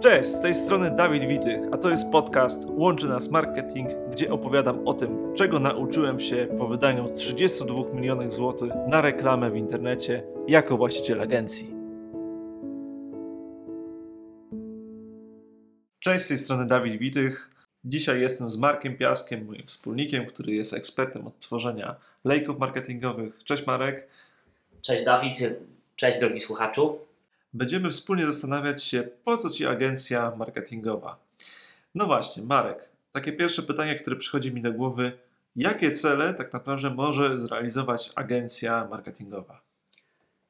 Cześć, z tej strony Dawid Witych, a to jest podcast Łączy Nas Marketing, gdzie opowiadam o tym, czego nauczyłem się po wydaniu 32 milionów złotych na reklamę w internecie jako właściciel agencji. Cześć, z tej strony Dawid Witych. Dzisiaj jestem z Markiem Piaskiem, moim wspólnikiem, który jest ekspertem od tworzenia lejków marketingowych. Cześć Marek. Cześć Dawid, cześć drogi słuchaczu. Będziemy wspólnie zastanawiać się, po co Ci agencja marketingowa. No właśnie, Marek, takie pierwsze pytanie, które przychodzi mi do głowy. Jakie cele tak naprawdę może zrealizować agencja marketingowa?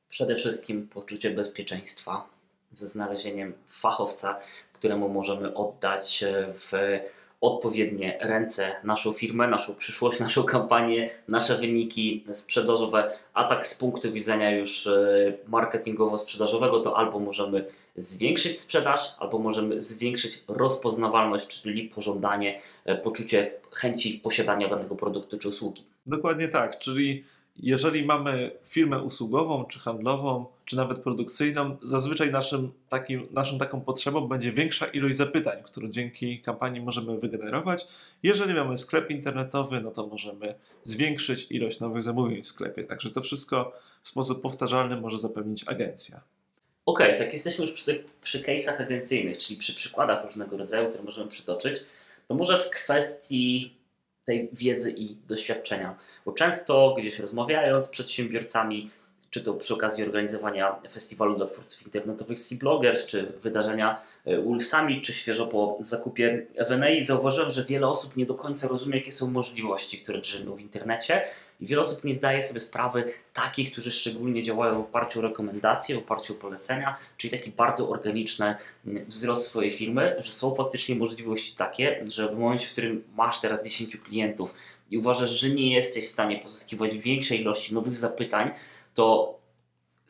Przede wszystkim poczucie bezpieczeństwa ze znalezieniem fachowca, któremu możemy oddać w odpowiednie ręce naszą firmę, naszą przyszłość, naszą kampanię, nasze wyniki sprzedażowe, a tak z punktu widzenia już e, marketingowo-sprzedażowego, to albo możemy zwiększyć sprzedaż, albo możemy zwiększyć rozpoznawalność, czyli pożądanie, e, poczucie chęci posiadania danego produktu czy usługi. Dokładnie tak, czyli jeżeli mamy firmę usługową, czy handlową, czy nawet produkcyjną, zazwyczaj naszym takim, naszą taką potrzebą będzie większa ilość zapytań, którą dzięki kampanii możemy wygenerować. Jeżeli mamy sklep internetowy, no to możemy zwiększyć ilość nowych zamówień w sklepie. Także to wszystko w sposób powtarzalny może zapewnić agencja. Okej, okay, tak jesteśmy już przy tych przy case'ach agencyjnych, czyli przy przykładach różnego rodzaju, które możemy przytoczyć, to może w kwestii tej wiedzy i doświadczenia. Bo często gdzieś rozmawiając z przedsiębiorcami, czy to przy okazji organizowania festiwalu dla twórców internetowych C-Bloggers, czy wydarzenia e, Wolf Summit, czy świeżo po zakupie FNA, zauważyłem, że wiele osób nie do końca rozumie, jakie są możliwości, które drzemią w internecie i wiele osób nie zdaje sobie sprawy takich, którzy szczególnie działają w oparciu o rekomendacje, w oparciu o polecenia, czyli taki bardzo organiczny wzrost swojej firmy, że są faktycznie możliwości takie, że w momencie, w którym masz teraz 10 klientów i uważasz, że nie jesteś w stanie pozyskiwać większej ilości nowych zapytań, to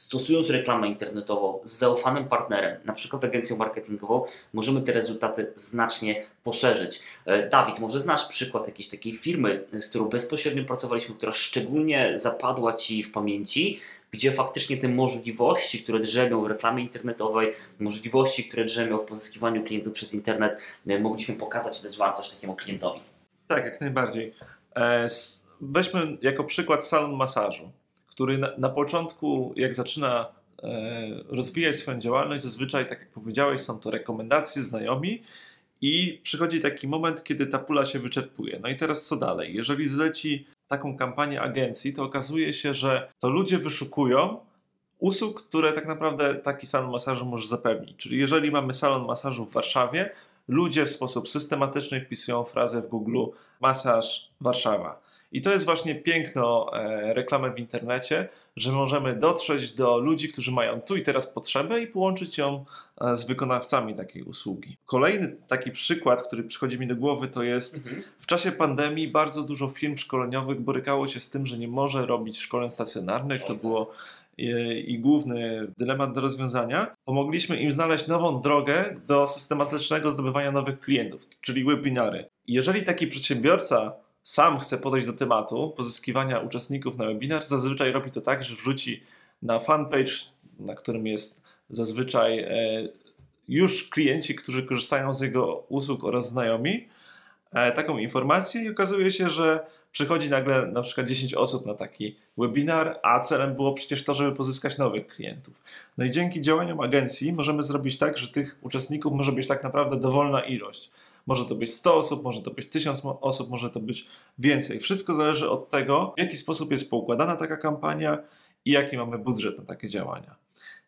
stosując reklamę internetową z zaufanym partnerem, na przykład agencją marketingową, możemy te rezultaty znacznie poszerzyć. E, Dawid, może znasz przykład jakiejś takiej firmy, z którą bezpośrednio pracowaliśmy, która szczególnie zapadła Ci w pamięci, gdzie faktycznie te możliwości, które drzemią w reklamie internetowej, możliwości, które drzemią w pozyskiwaniu klientów przez internet, e, mogliśmy pokazać dać wartość takiemu klientowi. Tak, jak najbardziej. E, weźmy jako przykład salon masażu który na, na początku, jak zaczyna e, rozwijać swoją działalność, zazwyczaj, tak jak powiedziałeś, są to rekomendacje, znajomi i przychodzi taki moment, kiedy ta pula się wyczerpuje. No i teraz co dalej? Jeżeli zleci taką kampanię agencji, to okazuje się, że to ludzie wyszukują usług, które tak naprawdę taki salon masażu może zapewnić. Czyli jeżeli mamy salon masażu w Warszawie, ludzie w sposób systematyczny wpisują frazę w Google masaż Warszawa i to jest właśnie piękno e, reklamy w internecie, że możemy dotrzeć do ludzi, którzy mają tu i teraz potrzebę i połączyć ją e, z wykonawcami takiej usługi. Kolejny taki przykład, który przychodzi mi do głowy, to jest mhm. w czasie pandemii bardzo dużo firm szkoleniowych borykało się z tym, że nie może robić szkoleń stacjonarnych. To było i, e, i główny dylemat do rozwiązania, pomogliśmy im znaleźć nową drogę do systematycznego zdobywania nowych klientów, czyli webinary. Jeżeli taki przedsiębiorca sam chce podejść do tematu pozyskiwania uczestników na webinar, zazwyczaj robi to tak, że wrzuci na fanpage, na którym jest zazwyczaj e, już klienci, którzy korzystają z jego usług oraz znajomi, e, taką informację i okazuje się, że przychodzi nagle na przykład 10 osób na taki webinar, a celem było przecież to, żeby pozyskać nowych klientów. No i dzięki działaniom agencji możemy zrobić tak, że tych uczestników może być tak naprawdę dowolna ilość. Może to być 100 osób, może to być 1000 osób, może to być więcej. Wszystko zależy od tego, w jaki sposób jest poukładana taka kampania i jaki mamy budżet na takie działania.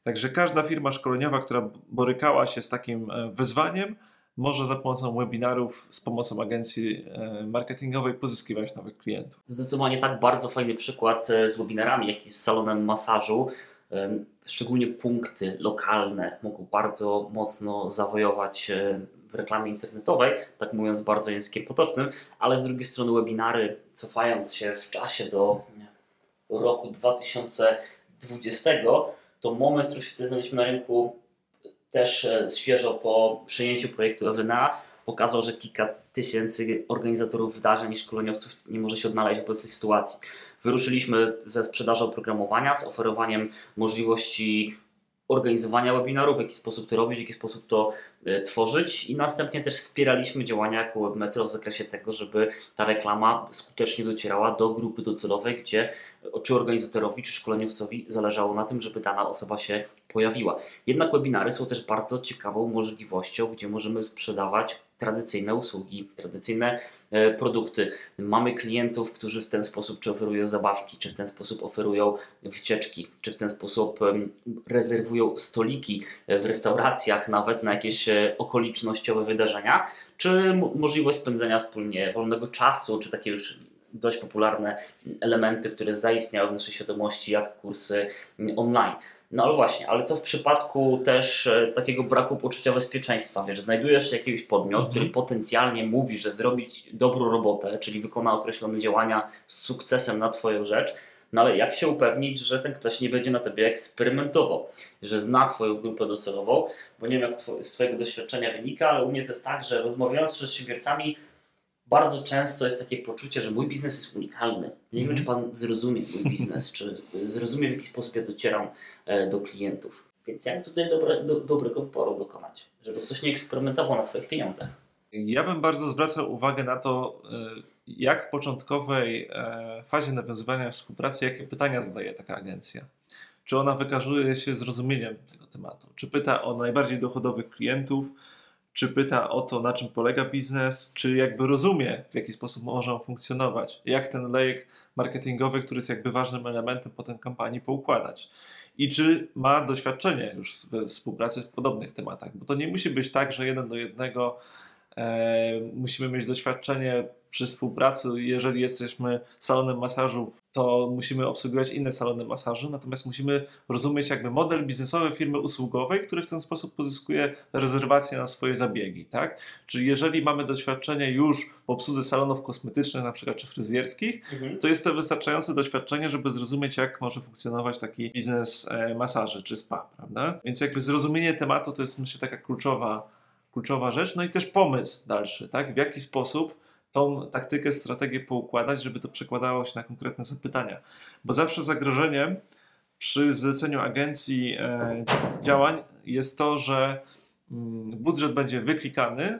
Także każda firma szkoleniowa, która borykała się z takim e, wyzwaniem, może za pomocą webinarów, z pomocą agencji e, marketingowej pozyskiwać nowych klientów. Zdecydowanie tak, bardzo fajny przykład e, z webinarami, jak i z salonem masażu. Szczególnie punkty lokalne mogą bardzo mocno zawojować w reklamie internetowej, tak mówiąc bardzo językiem potocznym, ale z drugiej strony webinary, cofając się w czasie do roku 2020, to moment, który się znaleźliśmy na rynku też e, świeżo po przyjęciu projektu EWNA pokazał, że kilka tysięcy organizatorów wydarzeń i szkoleniowców nie może się odnaleźć w obecnej sytuacji. Wyruszyliśmy ze sprzedażą oprogramowania, z oferowaniem możliwości organizowania webinarów, w jaki sposób to robić, w jaki sposób to e, tworzyć i następnie też wspieraliśmy działania jako WebMetro w zakresie tego, żeby ta reklama skutecznie docierała do grupy docelowej, gdzie czy organizatorowi, czy szkoleniowcowi zależało na tym, żeby dana osoba się pojawiła. Jednak webinary są też bardzo ciekawą możliwością, gdzie możemy sprzedawać tradycyjne usługi, tradycyjne e, produkty. Mamy klientów, którzy w ten sposób czy oferują zabawki, czy w ten sposób oferują wycieczki, czy w ten sposób rezerwują stoliki w restauracjach, nawet na jakieś e, okolicznościowe wydarzenia, czy możliwość spędzenia wspólnie wolnego czasu, czy takie już dość popularne elementy, które zaistniały w naszej świadomości, jak kursy online. No ale właśnie, ale co w przypadku też e, takiego braku poczucia bezpieczeństwa? Wiesz, znajdujesz jakiegoś podmiot, mhm. który potencjalnie mówi, że zrobić dobrą robotę, czyli wykona określone działania z sukcesem na Twoją rzecz, no ale jak się upewnić, że ten ktoś nie będzie na Tobie eksperymentował, że zna Twoją grupę docelową, bo nie wiem jak z Twojego doświadczenia wynika, ale u mnie to jest tak, że rozmawiając z przedsiębiorcami, bardzo często jest takie poczucie, że mój biznes jest unikalny. Nie wiem, czy Pan zrozumie mój biznes, czy zrozumie, w jaki sposób ja docieram e, do klientów. Więc jak tutaj dobre, do, dobrego wyboru dokonać, żeby ktoś nie eksperymentował na Twoich pieniądzach? Ja bym bardzo zwracał uwagę na to, e, jak w początkowej e, fazie nawiązywania współpracy, jakie pytania zadaje taka agencja. Czy ona wykazuje się zrozumieniem tego tematu? Czy pyta o najbardziej dochodowych klientów? Czy pyta o to, na czym polega biznes, czy jakby rozumie, w jaki sposób może on funkcjonować, jak ten lejek marketingowy, który jest jakby ważnym elementem potem kampanii, poukładać. I czy ma doświadczenie już we współpracy w podobnych tematach, bo to nie musi być tak, że jeden do jednego musimy mieć doświadczenie przy współpracy, jeżeli jesteśmy salonem masażu, to musimy obsługiwać inne salony masażu, natomiast musimy rozumieć jakby model biznesowy firmy usługowej, który w ten sposób pozyskuje rezerwacje na swoje zabiegi, tak? Czyli jeżeli mamy doświadczenie już w obsłudze salonów kosmetycznych, na przykład czy fryzjerskich, mhm. to jest to wystarczające doświadczenie, żeby zrozumieć, jak może funkcjonować taki biznes e, masaży czy spa, prawda? Więc jakby zrozumienie tematu to jest myślę taka kluczowa, kluczowa rzecz, no i też pomysł dalszy, tak? W jaki sposób tą taktykę, strategię poukładać, żeby to przekładało się na konkretne zapytania. Bo zawsze zagrożeniem przy zleceniu agencji e, działań jest to, że mm, budżet będzie wyklikany,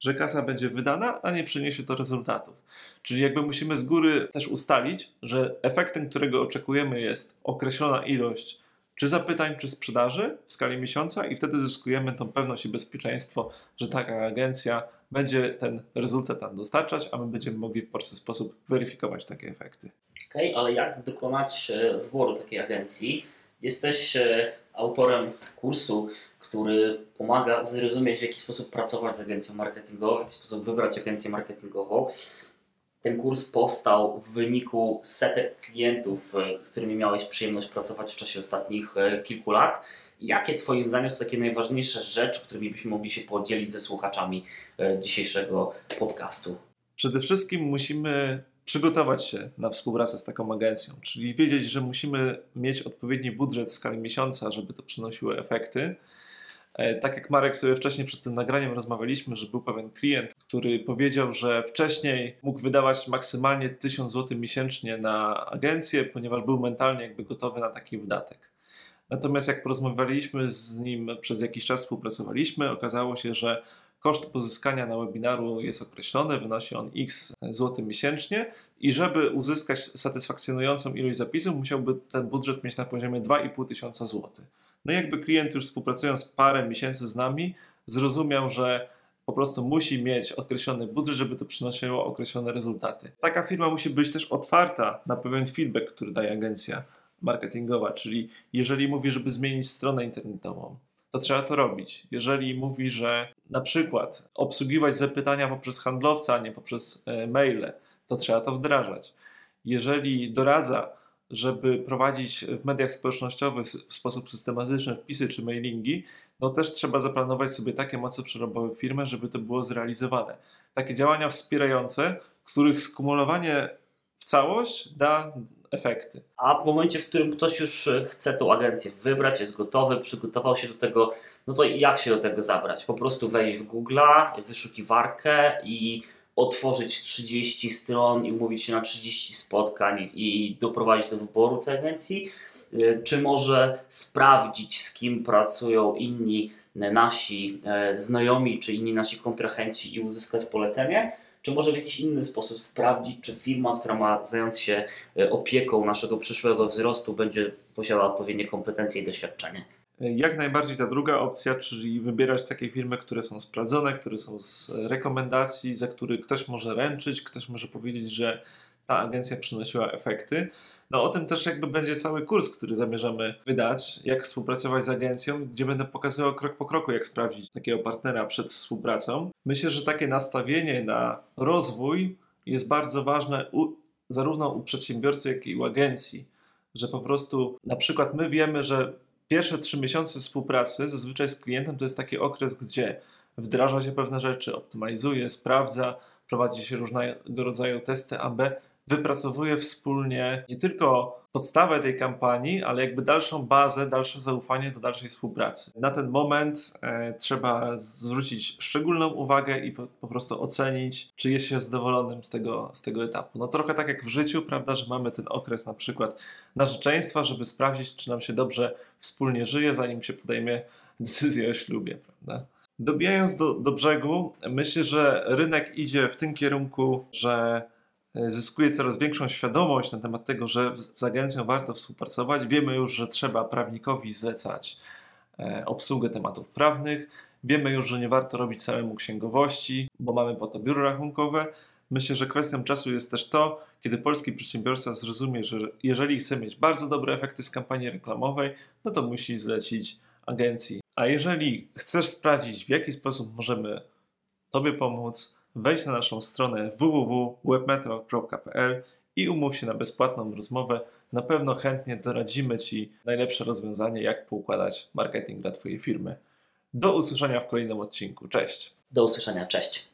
że kasa będzie wydana, a nie przyniesie to rezultatów. Czyli jakby musimy z góry też ustalić, że efektem, którego oczekujemy jest określona ilość czy zapytań, czy sprzedaży w skali miesiąca i wtedy zyskujemy tą pewność i bezpieczeństwo, że taka agencja będzie ten rezultat nam dostarczać, a my będziemy mogli w prosty sposób weryfikować takie efekty. Okej, okay, ale jak dokonać e, wyboru takiej agencji? Jesteś e, autorem kursu, który pomaga zrozumieć, w jaki sposób pracować z agencją marketingową, w jaki sposób wybrać agencję marketingową. Ten kurs powstał w wyniku setek klientów, e, z którymi miałeś przyjemność pracować w czasie ostatnich kilku lat Jakie Twoim zdaniem są takie najważniejsze rzeczy, którymi byśmy mogli się podzielić ze słuchaczami e, dzisiejszego podcastu? Przede wszystkim musimy przygotować się na współpracę z taką agencją, czyli wiedzieć, że musimy mieć odpowiedni budżet w skali miesiąca, żeby to przynosiło efekty. E, tak jak Marek sobie wcześniej przed tym nagraniem rozmawialiśmy, że był pewien klient, który powiedział, że wcześniej mógł wydawać maksymalnie 1000 zł miesięcznie na agencję, ponieważ był mentalnie jakby gotowy na taki wydatek. Natomiast jak porozmawialiśmy z nim, przez jakiś czas współpracowaliśmy, okazało się, że koszt pozyskania na webinaru jest określony, wynosi on x złotych miesięcznie i żeby uzyskać satysfakcjonującą ilość zapisów, musiałby ten budżet mieć na poziomie 2,5 tysiąca złotych. No i jakby klient już współpracując parę miesięcy z nami, zrozumiał, że po prostu musi mieć określony budżet, żeby to przynosiło określone rezultaty. Taka firma musi być też otwarta na pewien feedback, który daje agencja marketingowa, czyli jeżeli mówi, żeby zmienić stronę internetową, to trzeba to robić. Jeżeli mówi, że na przykład obsługiwać zapytania poprzez handlowca, a nie poprzez e, maile, to trzeba to wdrażać. Jeżeli doradza, żeby prowadzić w mediach społecznościowych w sposób systematyczny wpisy czy mailingi, no też trzeba zaplanować sobie takie moce przerobowe firmy, żeby to było zrealizowane. Takie działania wspierające, których skumulowanie w całość da efekty. A w momencie, w którym ktoś już e, chce tą agencję wybrać, jest gotowy, przygotował się do tego, no to jak się do tego zabrać? Po prostu wejść w Google'a, wyszukiwarkę i otworzyć 30 stron i umówić się na 30 spotkań i doprowadzić do wyboru tej agencji? y, czy może sprawdzić, z kim pracują inni nasi e, znajomi, czy inni nasi kontrahenci i uzyskać polecenie, czy może w jakiś inny sposób sprawdzić, czy firma, która ma zająć się e, opieką naszego przyszłego wzrostu, będzie posiadała odpowiednie kompetencje i doświadczenie. Jak najbardziej ta druga opcja, czyli wybierać takie firmy, które są sprawdzone, które są z rekomendacji, za które ktoś może ręczyć, ktoś może powiedzieć, że ta agencja przynosiła efekty. No o tym też jakby będzie cały kurs, który zamierzamy wydać, jak współpracować z agencją, gdzie będę pokazywał krok po kroku, jak sprawdzić takiego partnera przed współpracą. Myślę, że takie nastawienie na rozwój jest bardzo ważne u, zarówno u przedsiębiorcy, jak i u agencji, że po prostu na przykład my wiemy, że pierwsze trzy miesiące współpracy zazwyczaj z klientem to jest taki okres, gdzie wdraża się pewne rzeczy, optymalizuje, sprawdza, prowadzi się różnego rodzaju testy AB, wypracowuje wspólnie nie tylko podstawę tej kampanii, ale jakby dalszą bazę, dalsze zaufanie do dalszej współpracy. Na ten moment e, trzeba zwrócić szczególną uwagę i po, po, prostu ocenić, czy jest się zadowolonym z tego, z tego etapu. No trochę tak jak w życiu, prawda, że mamy ten okres na przykład narzeczeństwa, żeby sprawdzić, czy nam się dobrze wspólnie żyje, zanim się podejmie decyzję o ślubie, prawda. Dobijając do, do brzegu, myślę, że rynek idzie w tym kierunku, że zyskuje coraz większą świadomość na temat tego, że z agencją warto współpracować. Wiemy już, że trzeba prawnikowi zlecać e, obsługę tematów prawnych. Wiemy już, że nie warto robić samemu księgowości, bo mamy po to biuro rachunkowe. Myślę, że kwestią czasu jest też to, kiedy polski przedsiębiorca zrozumie, że jeżeli chce mieć bardzo dobre efekty z kampanii reklamowej, no to musi zlecić agencji. A jeżeli chcesz sprawdzić, w jaki sposób możemy Tobie pomóc, wejdź na naszą stronę www.webmetro.pl i umów się na bezpłatną rozmowę. Na pewno chętnie doradzimy Ci najlepsze rozwiązanie, jak poukładać marketing dla Twojej firmy. Do usłyszenia w kolejnym odcinku. Cześć. Do usłyszenia. Cześć.